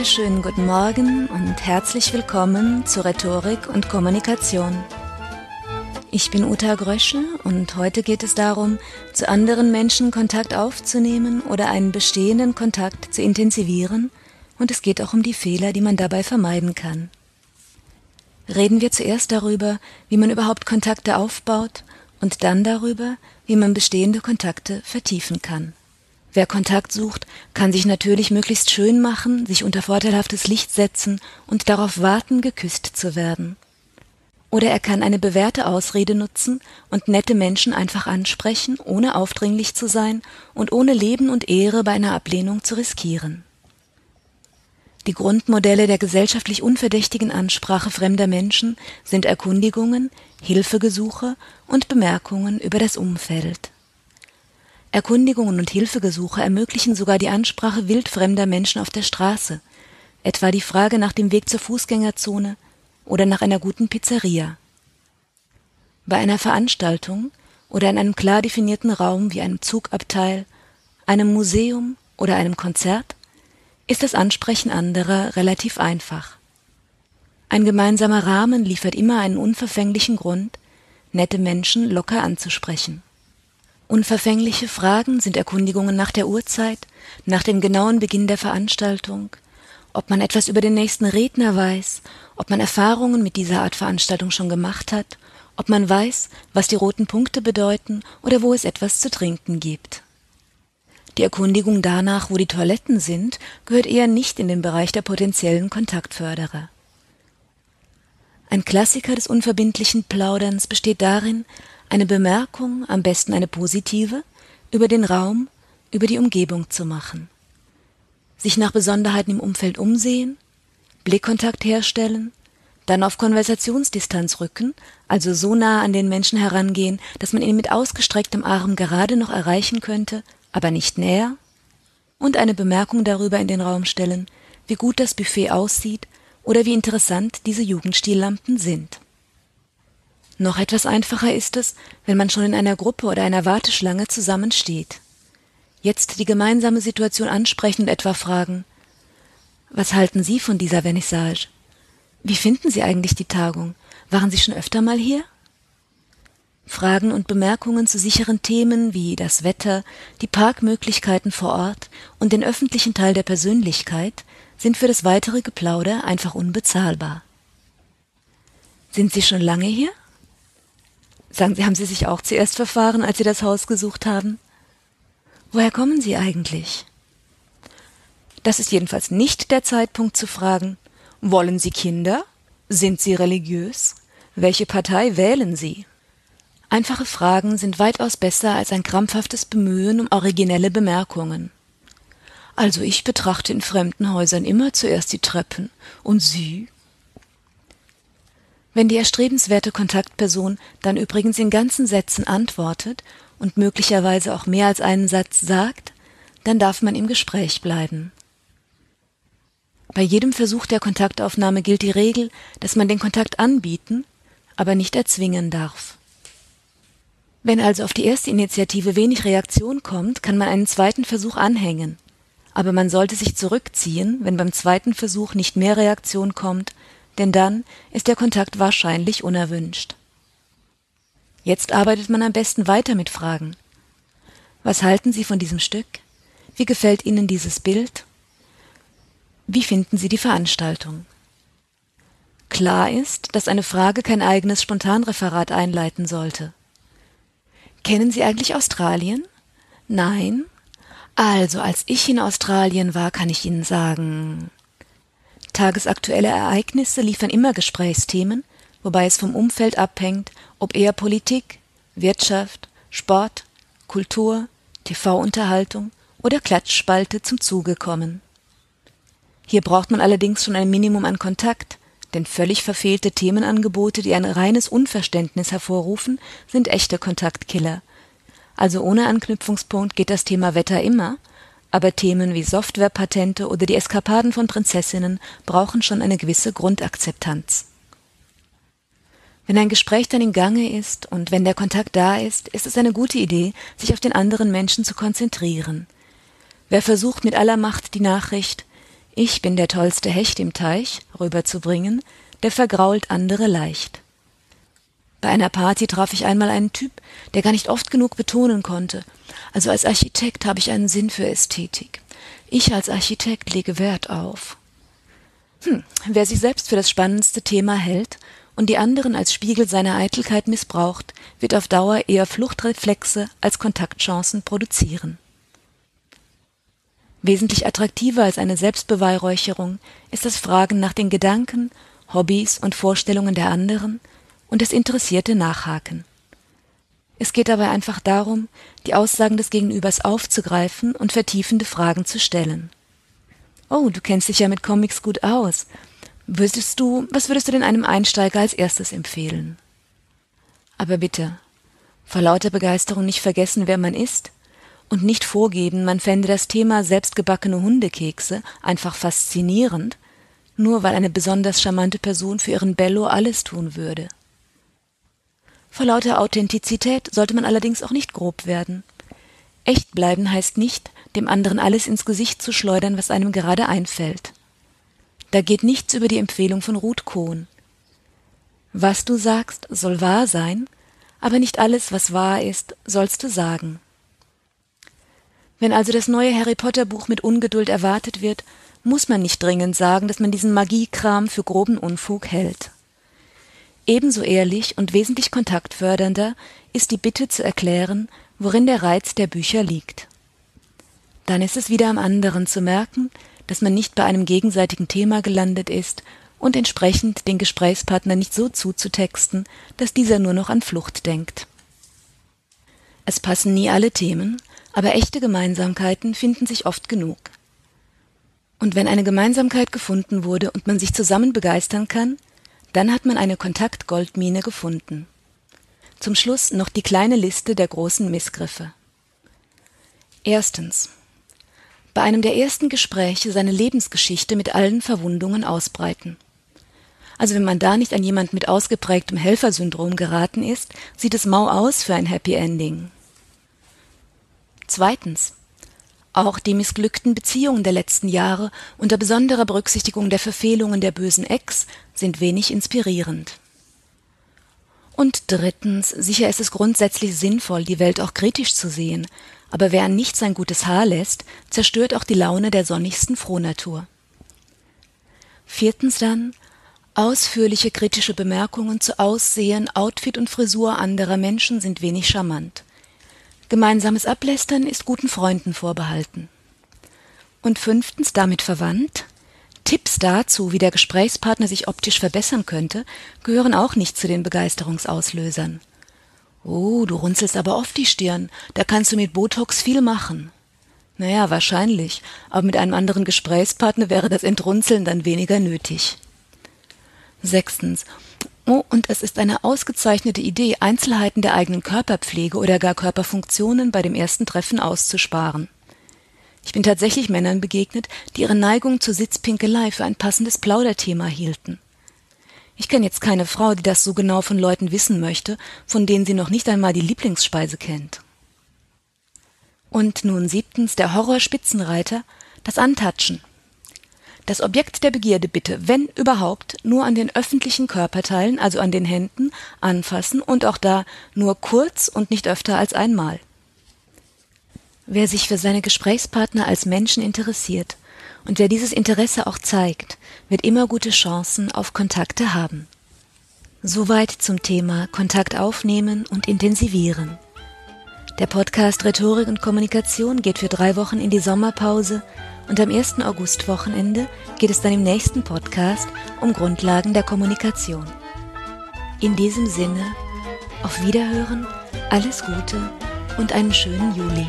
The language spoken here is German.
Wunderschönen guten Morgen und herzlich willkommen zu Rhetorik und Kommunikation. Ich bin Uta Grösche und heute geht es darum, zu anderen Menschen Kontakt aufzunehmen oder einen bestehenden Kontakt zu intensivieren und es geht auch um die Fehler, die man dabei vermeiden kann. Reden wir zuerst darüber, wie man überhaupt Kontakte aufbaut und dann darüber, wie man bestehende Kontakte vertiefen kann. Wer Kontakt sucht, kann sich natürlich möglichst schön machen, sich unter vorteilhaftes Licht setzen und darauf warten, geküsst zu werden. Oder er kann eine bewährte Ausrede nutzen und nette Menschen einfach ansprechen, ohne aufdringlich zu sein und ohne Leben und Ehre bei einer Ablehnung zu riskieren. Die Grundmodelle der gesellschaftlich unverdächtigen Ansprache fremder Menschen sind Erkundigungen, Hilfegesuche und Bemerkungen über das Umfeld. Erkundigungen und Hilfegesuche ermöglichen sogar die Ansprache wildfremder Menschen auf der Straße, etwa die Frage nach dem Weg zur Fußgängerzone oder nach einer guten Pizzeria. Bei einer Veranstaltung oder in einem klar definierten Raum wie einem Zugabteil, einem Museum oder einem Konzert ist das Ansprechen anderer relativ einfach. Ein gemeinsamer Rahmen liefert immer einen unverfänglichen Grund, nette Menschen locker anzusprechen. Unverfängliche Fragen sind Erkundigungen nach der Uhrzeit, nach dem genauen Beginn der Veranstaltung, ob man etwas über den nächsten Redner weiß, ob man Erfahrungen mit dieser Art Veranstaltung schon gemacht hat, ob man weiß, was die roten Punkte bedeuten oder wo es etwas zu trinken gibt. Die Erkundigung danach, wo die Toiletten sind, gehört eher nicht in den Bereich der potenziellen Kontaktförderer. Ein Klassiker des unverbindlichen Plauderns besteht darin, eine Bemerkung, am besten eine positive, über den Raum, über die Umgebung zu machen. Sich nach Besonderheiten im Umfeld umsehen, Blickkontakt herstellen, dann auf Konversationsdistanz rücken, also so nah an den Menschen herangehen, dass man ihn mit ausgestrecktem Arm gerade noch erreichen könnte, aber nicht näher, und eine Bemerkung darüber in den Raum stellen, wie gut das Buffet aussieht oder wie interessant diese Jugendstillampen sind. Noch etwas einfacher ist es, wenn man schon in einer Gruppe oder einer Warteschlange zusammensteht. Jetzt die gemeinsame Situation ansprechen und etwa fragen, was halten Sie von dieser Vernissage? Wie finden Sie eigentlich die Tagung? Waren Sie schon öfter mal hier? Fragen und Bemerkungen zu sicheren Themen wie das Wetter, die Parkmöglichkeiten vor Ort und den öffentlichen Teil der Persönlichkeit sind für das weitere Geplauder einfach unbezahlbar. Sind Sie schon lange hier? Sagen Sie, haben Sie sich auch zuerst verfahren, als Sie das Haus gesucht haben? Woher kommen Sie eigentlich? Das ist jedenfalls nicht der Zeitpunkt zu fragen, wollen Sie Kinder? Sind Sie religiös? Welche Partei wählen Sie? Einfache Fragen sind weitaus besser als ein krampfhaftes Bemühen um originelle Bemerkungen. Also ich betrachte in fremden Häusern immer zuerst die Treppen. Und Sie? Wenn die erstrebenswerte Kontaktperson dann übrigens in ganzen Sätzen antwortet und möglicherweise auch mehr als einen Satz sagt, dann darf man im Gespräch bleiben. Bei jedem Versuch der Kontaktaufnahme gilt die Regel, dass man den Kontakt anbieten, aber nicht erzwingen darf. Wenn also auf die erste Initiative wenig Reaktion kommt, kann man einen zweiten Versuch anhängen. Aber man sollte sich zurückziehen, wenn beim zweiten Versuch nicht mehr Reaktion kommt, denn dann ist der Kontakt wahrscheinlich unerwünscht. Jetzt arbeitet man am besten weiter mit Fragen. Was halten Sie von diesem Stück? Wie gefällt Ihnen dieses Bild? Wie finden Sie die Veranstaltung? Klar ist, dass eine Frage kein eigenes Spontanreferat einleiten sollte. Kennen Sie eigentlich Australien? Nein? Also, als ich in Australien war, kann ich Ihnen sagen, Tagesaktuelle Ereignisse liefern immer Gesprächsthemen, wobei es vom Umfeld abhängt, ob eher Politik, Wirtschaft, Sport, Kultur, TV-Unterhaltung oder Klatschspalte zum Zuge kommen. Hier braucht man allerdings schon ein Minimum an Kontakt, denn völlig verfehlte Themenangebote, die ein reines Unverständnis hervorrufen, sind echte Kontaktkiller. Also ohne Anknüpfungspunkt geht das Thema Wetter immer, aber Themen wie Softwarepatente oder die Eskapaden von Prinzessinnen brauchen schon eine gewisse Grundakzeptanz. Wenn ein Gespräch dann im Gange ist und wenn der Kontakt da ist, ist es eine gute Idee, sich auf den anderen Menschen zu konzentrieren. Wer versucht mit aller Macht die Nachricht ich bin der tollste Hecht im Teich rüberzubringen, der vergrault andere leicht. Bei einer Party traf ich einmal einen Typ, der gar nicht oft genug betonen konnte. Also als Architekt habe ich einen Sinn für Ästhetik. Ich als Architekt lege Wert auf. Hm, wer sich selbst für das spannendste Thema hält und die anderen als Spiegel seiner Eitelkeit missbraucht, wird auf Dauer eher Fluchtreflexe als Kontaktchancen produzieren. Wesentlich attraktiver als eine Selbstbeweihräucherung ist das Fragen nach den Gedanken, Hobbys und Vorstellungen der anderen und das interessierte Nachhaken. Es geht dabei einfach darum, die Aussagen des Gegenübers aufzugreifen und vertiefende Fragen zu stellen. Oh, du kennst dich ja mit Comics gut aus. Würdest du, was würdest du denn einem Einsteiger als erstes empfehlen? Aber bitte, vor lauter Begeisterung nicht vergessen, wer man ist und nicht vorgeben, man fände das Thema selbstgebackene Hundekekse einfach faszinierend, nur weil eine besonders charmante Person für ihren Bello alles tun würde. Vor lauter Authentizität sollte man allerdings auch nicht grob werden. Echt bleiben heißt nicht, dem anderen alles ins Gesicht zu schleudern, was einem gerade einfällt. Da geht nichts über die Empfehlung von Ruth Kohn. Was du sagst, soll wahr sein, aber nicht alles, was wahr ist, sollst du sagen. Wenn also das neue Harry Potter Buch mit Ungeduld erwartet wird, muss man nicht dringend sagen, dass man diesen Magiekram für groben Unfug hält. Ebenso ehrlich und wesentlich kontaktfördernder ist die Bitte zu erklären, worin der Reiz der Bücher liegt. Dann ist es wieder am anderen zu merken, dass man nicht bei einem gegenseitigen Thema gelandet ist und entsprechend den Gesprächspartner nicht so zuzutexten, dass dieser nur noch an Flucht denkt. Es passen nie alle Themen, aber echte Gemeinsamkeiten finden sich oft genug. Und wenn eine Gemeinsamkeit gefunden wurde und man sich zusammen begeistern kann, dann hat man eine Kontaktgoldmine gefunden. Zum Schluss noch die kleine Liste der großen Missgriffe. Erstens. Bei einem der ersten Gespräche seine Lebensgeschichte mit allen Verwundungen ausbreiten. Also wenn man da nicht an jemand mit ausgeprägtem Helfersyndrom geraten ist, sieht es mau aus für ein Happy Ending. Zweitens. Auch die missglückten Beziehungen der letzten Jahre unter besonderer Berücksichtigung der Verfehlungen der bösen Ex sind wenig inspirierend. Und drittens, sicher ist es grundsätzlich sinnvoll, die Welt auch kritisch zu sehen, aber wer an nichts sein gutes Haar lässt, zerstört auch die Laune der sonnigsten Frohnatur. Viertens dann, ausführliche kritische Bemerkungen zu Aussehen, Outfit und Frisur anderer Menschen sind wenig charmant. Gemeinsames Ablästern ist guten Freunden vorbehalten. Und fünftens damit verwandt, Tipps dazu, wie der Gesprächspartner sich optisch verbessern könnte, gehören auch nicht zu den Begeisterungsauslösern. Oh, du runzelst aber oft die Stirn, da kannst du mit Botox viel machen. Naja, wahrscheinlich, aber mit einem anderen Gesprächspartner wäre das Entrunzeln dann weniger nötig. Sechstens, und es ist eine ausgezeichnete Idee, Einzelheiten der eigenen Körperpflege oder gar Körperfunktionen bei dem ersten Treffen auszusparen. Ich bin tatsächlich Männern begegnet, die ihre Neigung zur Sitzpinkelei für ein passendes Plauderthema hielten. Ich kenne jetzt keine Frau, die das so genau von Leuten wissen möchte, von denen sie noch nicht einmal die Lieblingsspeise kennt. Und nun siebtens der Horror-Spitzenreiter, das Antatschen. Das Objekt der Begierde bitte, wenn überhaupt, nur an den öffentlichen Körperteilen, also an den Händen, anfassen und auch da nur kurz und nicht öfter als einmal. Wer sich für seine Gesprächspartner als Menschen interessiert und wer dieses Interesse auch zeigt, wird immer gute Chancen auf Kontakte haben. Soweit zum Thema Kontakt aufnehmen und intensivieren. Der Podcast Rhetorik und Kommunikation geht für drei Wochen in die Sommerpause und am 1. August-Wochenende geht es dann im nächsten Podcast um Grundlagen der Kommunikation. In diesem Sinne, auf Wiederhören, alles Gute und einen schönen Juli.